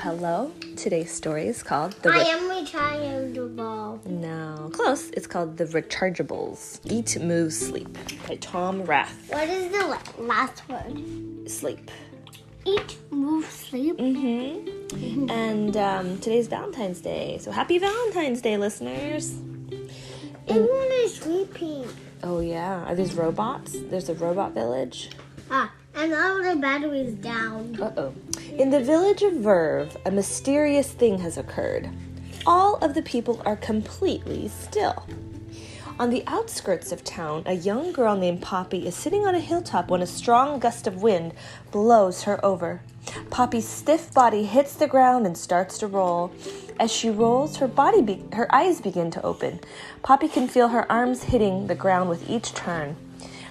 hello. Today's story is called The I Re- am rechargeable. No, close. It's called The Rechargeables. Eat, Move, Sleep by Tom Rath. What is the last word? Sleep. Eat, move, sleep. Mm-hmm. And um, today's Valentine's Day. So happy Valentine's Day, listeners. Everyone is sleeping. Oh, yeah. Are these robots? There's a robot village. Ah, and all the batteries down. Uh oh. In the village of Verve, a mysterious thing has occurred. All of the people are completely still. On the outskirts of town, a young girl named Poppy is sitting on a hilltop when a strong gust of wind blows her over. Poppy's stiff body hits the ground and starts to roll. As she rolls, her body be- her eyes begin to open. Poppy can feel her arms hitting the ground with each turn.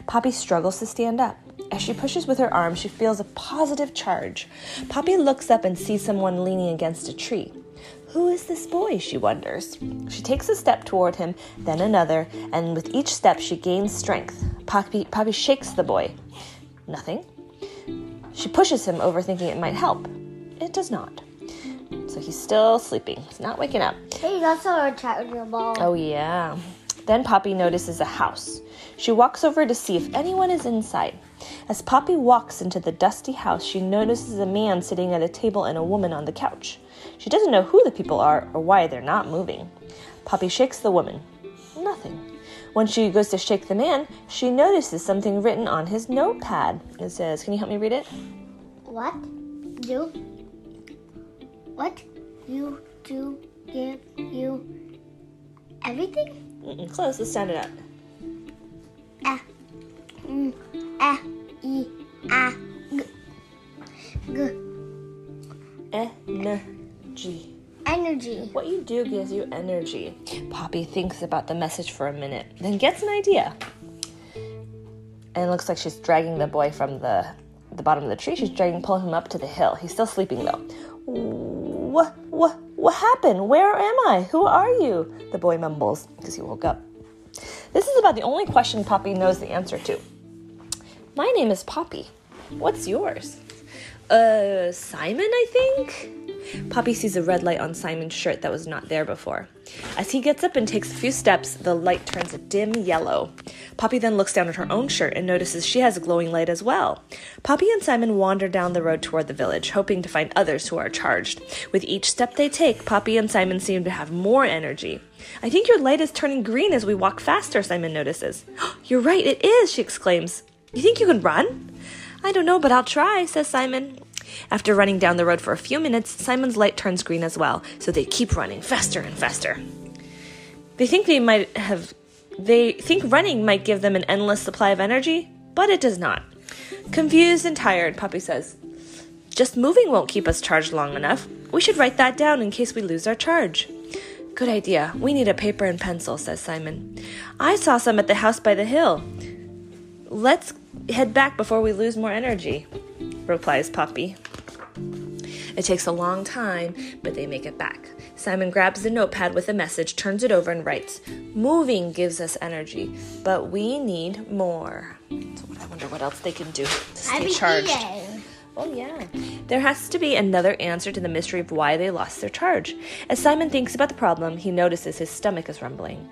Poppy struggles to stand up. As she pushes with her arms, she feels a positive charge. Poppy looks up and sees someone leaning against a tree. Who is this boy? she wonders. She takes a step toward him, then another, and with each step she gains strength. Poppy, Poppy shakes the boy. Nothing. She pushes him, over, thinking it might help. It does not. So he's still sleeping. He's not waking up. Hey, that's a rechargeable. Oh, yeah. Then Poppy notices a house. She walks over to see if anyone is inside. As Poppy walks into the dusty house, she notices a man sitting at a table and a woman on the couch. She doesn't know who the people are or why they're not moving. Poppy shakes the woman. Nothing. When she goes to shake the man, she notices something written on his notepad. It says, Can you help me read it? What? Do? What? You do give you everything? Mm-mm, close, let's sound it out. Ah. Ah. E. Ah. G. G. Energy. Energy. What you do gives you energy. Poppy thinks about the message for a minute, then gets an idea. And it looks like she's dragging the boy from the the bottom of the tree. She's dragging, pulling him up to the hill. He's still sleeping though. What what what happened? Where am I? Who are you? The boy mumbles because he woke up. This is about the only question Poppy knows the answer to. My name is Poppy. What's yours? Uh, Simon, I think? Poppy sees a red light on Simon's shirt that was not there before. As he gets up and takes a few steps, the light turns a dim yellow. Poppy then looks down at her own shirt and notices she has a glowing light as well. Poppy and Simon wander down the road toward the village, hoping to find others who are charged. With each step they take, Poppy and Simon seem to have more energy. I think your light is turning green as we walk faster, Simon notices. You're right, it is, she exclaims. You think you can run? I don't know, but I'll try, says Simon. After running down the road for a few minutes, Simon's light turns green as well, so they keep running faster and faster. They think they might have they think running might give them an endless supply of energy, but it does not. Confused and tired, Poppy says, Just moving won't keep us charged long enough. We should write that down in case we lose our charge. Good idea. We need a paper and pencil, says Simon. I saw some at the house by the hill. Let's head back before we lose more energy, replies Poppy. It takes a long time, but they make it back. Simon grabs the notepad with a message, turns it over, and writes Moving gives us energy, but we need more. So I wonder what else they can do to stay been charged. eating. Oh, yeah. There has to be another answer to the mystery of why they lost their charge. As Simon thinks about the problem, he notices his stomach is rumbling.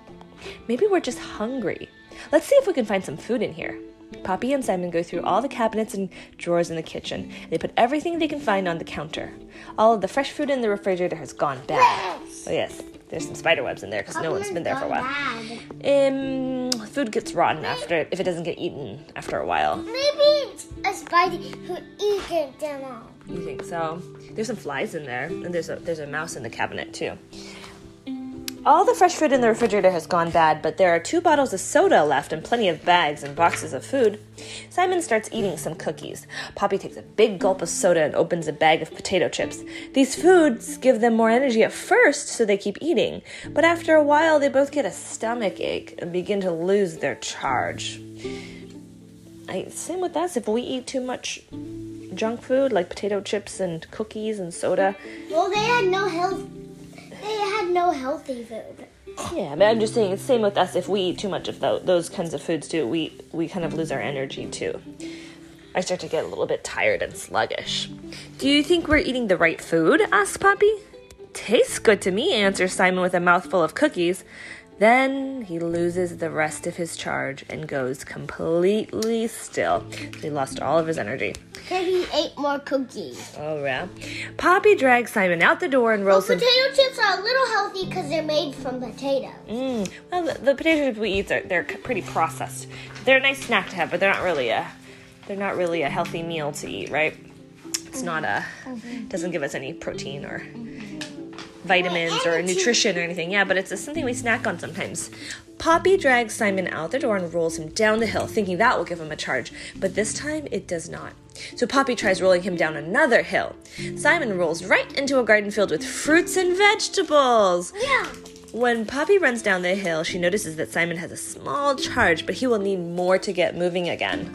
Maybe we're just hungry. Let's see if we can find some food in here. Poppy and Simon go through all the cabinets and drawers in the kitchen. They put everything they can find on the counter. All of the fresh food in the refrigerator has gone bad. Oh, yes. There's some spider webs in there because no one's been there for a while. Um, food gets rotten after if it doesn't get eaten after a while. Maybe it's a spider who eats them all. You think so? There's some flies in there, and there's a there's a mouse in the cabinet too. All the fresh food in the refrigerator has gone bad, but there are two bottles of soda left and plenty of bags and boxes of food. Simon starts eating some cookies. Poppy takes a big gulp of soda and opens a bag of potato chips. These foods give them more energy at first, so they keep eating, but after a while, they both get a stomach ache and begin to lose their charge. I, same with us. If we eat too much junk food like potato chips and cookies and soda, Well, they had no health. They had no healthy food. Yeah, but I'm just saying it's same with us. If we eat too much of tho- those kinds of foods too, we we kind of lose our energy too. I start to get a little bit tired and sluggish. Do you think we're eating the right food? asks Poppy. Tastes good to me, answers Simon with a mouthful of cookies. Then he loses the rest of his charge and goes completely still. He lost all of his energy. Then he ate more cookies. Oh, yeah. Poppy drags Simon out the door and Well, rolls him. potato chips are a little healthy because they're made from potatoes. Mm. Well, the, the potato chips we eat are they're pretty processed. They're a nice snack to have, but they're not really a they're not really a healthy meal to eat, right? It's not a mm-hmm. Mm-hmm. doesn't give us any protein or mm-hmm. Vitamins or nutrition or anything. Yeah, but it's a, something we snack on sometimes. Poppy drags Simon out the door and rolls him down the hill, thinking that will give him a charge. But this time it does not. So Poppy tries rolling him down another hill. Simon rolls right into a garden filled with fruits and vegetables. Yeah. When Poppy runs down the hill, she notices that Simon has a small charge, but he will need more to get moving again.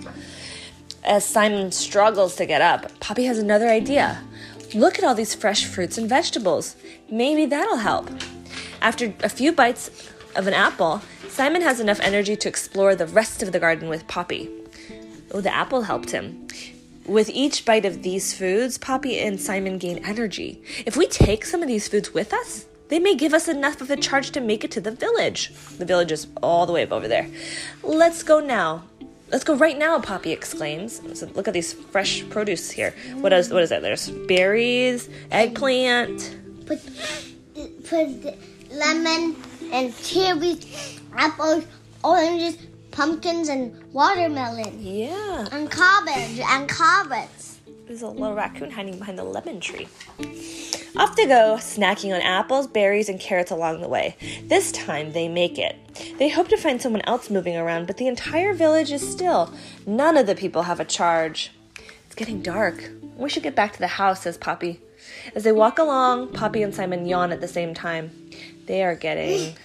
As Simon struggles to get up, Poppy has another idea. Look at all these fresh fruits and vegetables. Maybe that'll help. After a few bites of an apple, Simon has enough energy to explore the rest of the garden with Poppy. Oh, the apple helped him. With each bite of these foods, Poppy and Simon gain energy. If we take some of these foods with us, they may give us enough of a charge to make it to the village. The village is all the way up over there. Let's go now. Let's go right now, Poppy exclaims. So look at these fresh produce here. What is what is that? There's berries, eggplant. Put, put lemon and cherries, apples, oranges, pumpkins, and watermelon. Yeah. And cabbage and carrots. There's a little raccoon hiding behind the lemon tree. Off they go, snacking on apples, berries, and carrots along the way. This time they make it. They hope to find someone else moving around, but the entire village is still. None of the people have a charge. It's getting dark. We should get back to the house, says Poppy. As they walk along, Poppy and Simon yawn at the same time. They are getting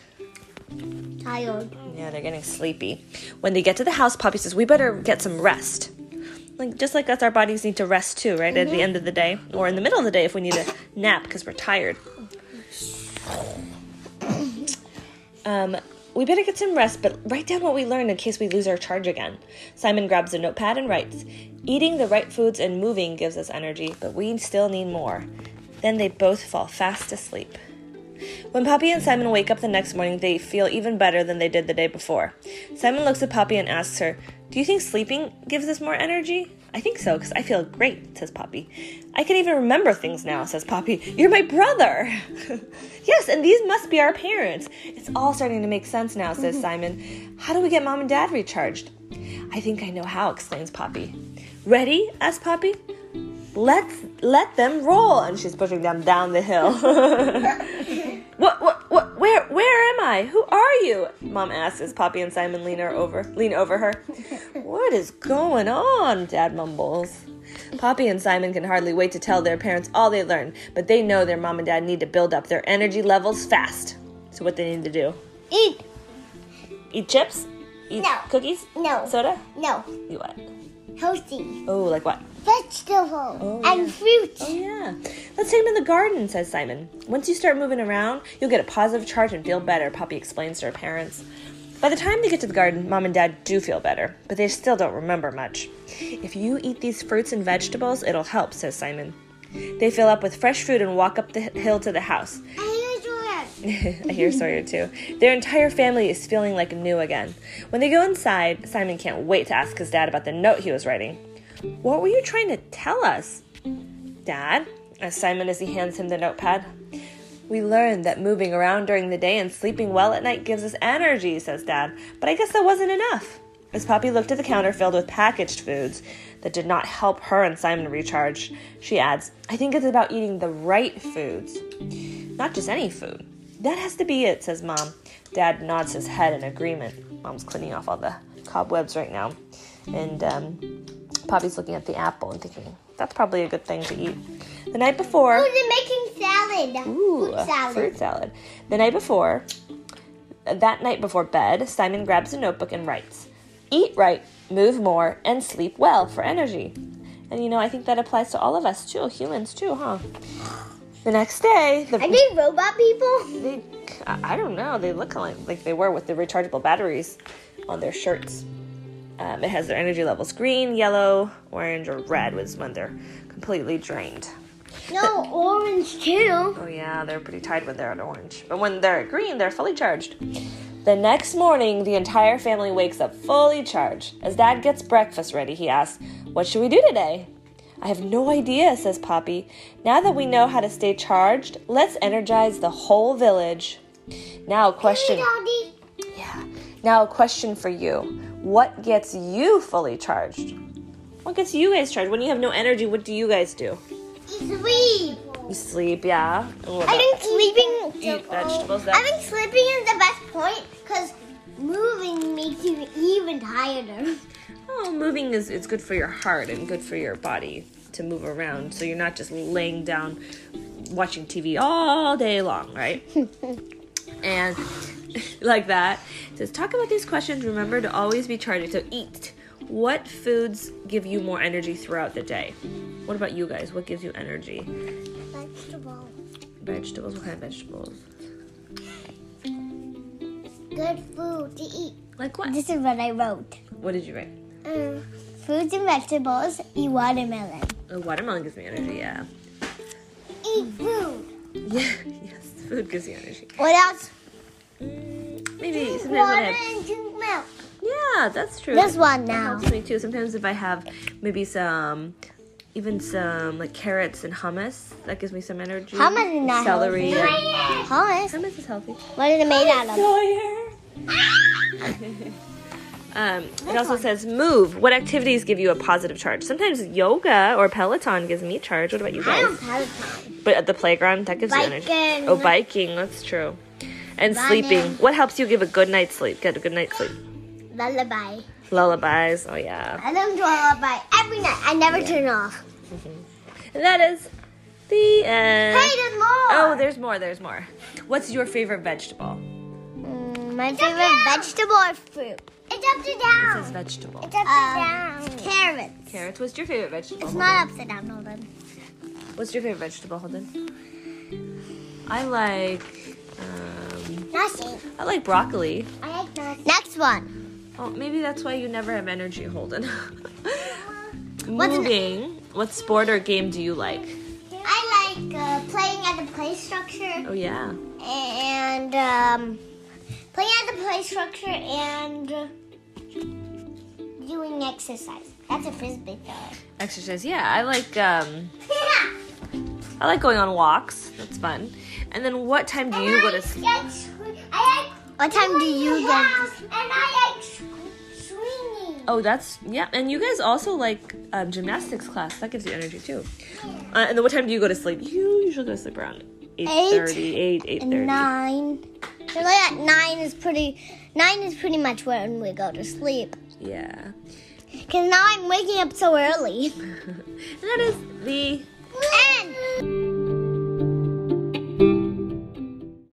Tired. yeah, they're getting sleepy. When they get to the house, Poppy says, "We better get some rest." Like just like us, our bodies need to rest too, right? At the mm-hmm. end of the day, or in the middle of the day if we need a nap because we're tired. Um, we better get some rest, but write down what we learned in case we lose our charge again. Simon grabs a notepad and writes, Eating the right foods and moving gives us energy, but we still need more. Then they both fall fast asleep. When Poppy and Simon wake up the next morning, they feel even better than they did the day before. Simon looks at Poppy and asks her, Do you think sleeping gives us more energy? I think so, because I feel great, says Poppy. I can even remember things now, says Poppy. You're my brother! yes, and these must be our parents. It's all starting to make sense now, says Simon. How do we get mom and dad recharged? I think I know how, exclaims Poppy. Ready? asks Poppy. Let's let them roll, and she's pushing them down the hill. what, what, what? Where, am I? Who are you? Mom asks as Poppy and Simon lean her over, lean over her. what is going on? Dad mumbles. Poppy and Simon can hardly wait to tell their parents all they learned, but they know their mom and dad need to build up their energy levels fast. So what they need to do? Eat. Eat chips? Eat No. cookies? No. Soda? No. You what? Healthy. Oh, like what? Vegetables. Oh, and fruits. Oh, yeah. Let's take him in the garden, says Simon. Once you start moving around, you'll get a positive charge and feel better, Poppy explains to her parents. By the time they get to the garden, mom and dad do feel better, but they still don't remember much. If you eat these fruits and vegetables, it'll help, says Simon. They fill up with fresh food and walk up the hill to the house. I hear Sawyer. I hear Sawyer too. Their entire family is feeling like new again. When they go inside, Simon can't wait to ask his dad about the note he was writing. What were you trying to tell us? Dad, asked Simon as he hands him the notepad. We learned that moving around during the day and sleeping well at night gives us energy, says Dad. But I guess that wasn't enough. As Poppy looked at the counter filled with packaged foods that did not help her and Simon recharge, she adds, I think it's about eating the right foods, not just any food. That has to be it, says Mom. Dad nods his head in agreement. Mom's cleaning off all the cobwebs right now. And um, Poppy's looking at the apple and thinking, that's probably a good thing to eat. The night before. Oh, they're making salad. Ooh, Fruit salad. fruit salad. The night before, that night before bed, Simon grabs a notebook and writes, Eat right, move more, and sleep well for energy. And you know, I think that applies to all of us too, humans too, huh? The next day, the Are they robot people? they, I I don't know, they look like, like they were with the rechargeable batteries on their shirts. Um, it has their energy levels green, yellow, orange, or red was when they're completely drained. No, orange too. Oh yeah, they're pretty tired when they're at orange. But when they're at green, they're fully charged. The next morning, the entire family wakes up fully charged. As Dad gets breakfast ready, he asks, What should we do today? I have no idea, says Poppy. Now that we know how to stay charged, let's energize the whole village. Now, a question. Daddy. Yeah. Now, a question for you. What gets you fully charged? What gets you guys charged? When you have no energy, what do you guys do? Sleep. You sleep, yeah. And I think sleeping. Eat vegetables. I think sleeping is the best point because moving makes you even tireder. oh, moving is it's good for your heart and good for your body to move around, so you're not just laying down watching TV all day long, right? and like that. It says talk about these questions. Remember to always be charged. So eat. What foods give you more energy throughout the day? What about you guys? What gives you energy? Vegetables. Vegetables. What kind of vegetables? Good food to eat. Like what? This is what I wrote. What did you write? Um, fruits and vegetables. Eat watermelon. Oh, watermelon gives me energy. Yeah. Eat food. Yeah. yes. Food gives you energy. What else? Mm, maybe sometimes when I have, drink milk. yeah, that's true. This one That now. helps me too. Sometimes if I have maybe some, even some like carrots and hummus, that gives me some energy. Hummus is not celery. healthy. Hummus. Hummus is healthy. What is it made out of? Um, it also says move. What activities give you a positive charge? Sometimes yoga or Peloton gives me charge. What about you I guys? don't Peloton. But at the playground, that gives you energy. Oh, biking. That's true. And Running. sleeping. What helps you give a good night's sleep? Get a good night's sleep. Lullaby. Lullabies. Oh yeah. I listen to a lullaby every night. I never turn off. And that is the end. Hey, there's more. Oh, there's more. There's more. What's your favorite vegetable? Mm, my favorite vegetable or fruit? It's upside It down. says vegetable. It's upside down. Carrots. Carrots. What's your favorite vegetable? It's Holden? not upside down, Holden. What's your favorite vegetable, Holden? I like. Nothing. I like broccoli. I like nothing. Next one. Oh, maybe that's why you never have energy, Holden. Moving. What sport or game do you like? I like uh, playing at the play structure Oh yeah. and um, playing at the play structure and uh, doing exercise. That's a frisbee throw. Exercise. Yeah, I like. Um, I like going on walks. That's fun. And then, what time do you go to sleep? What time do you go? And I like swinging. Oh, that's yeah. And you guys also like um, gymnastics class. That gives you energy too. Uh, and then, what time do you go to sleep? You usually go to sleep around eight thirty, eight eight And thirty. nine. So like at nine is pretty. Nine is pretty much when we go to sleep. Yeah. Cause now I'm waking up so early. And that is the And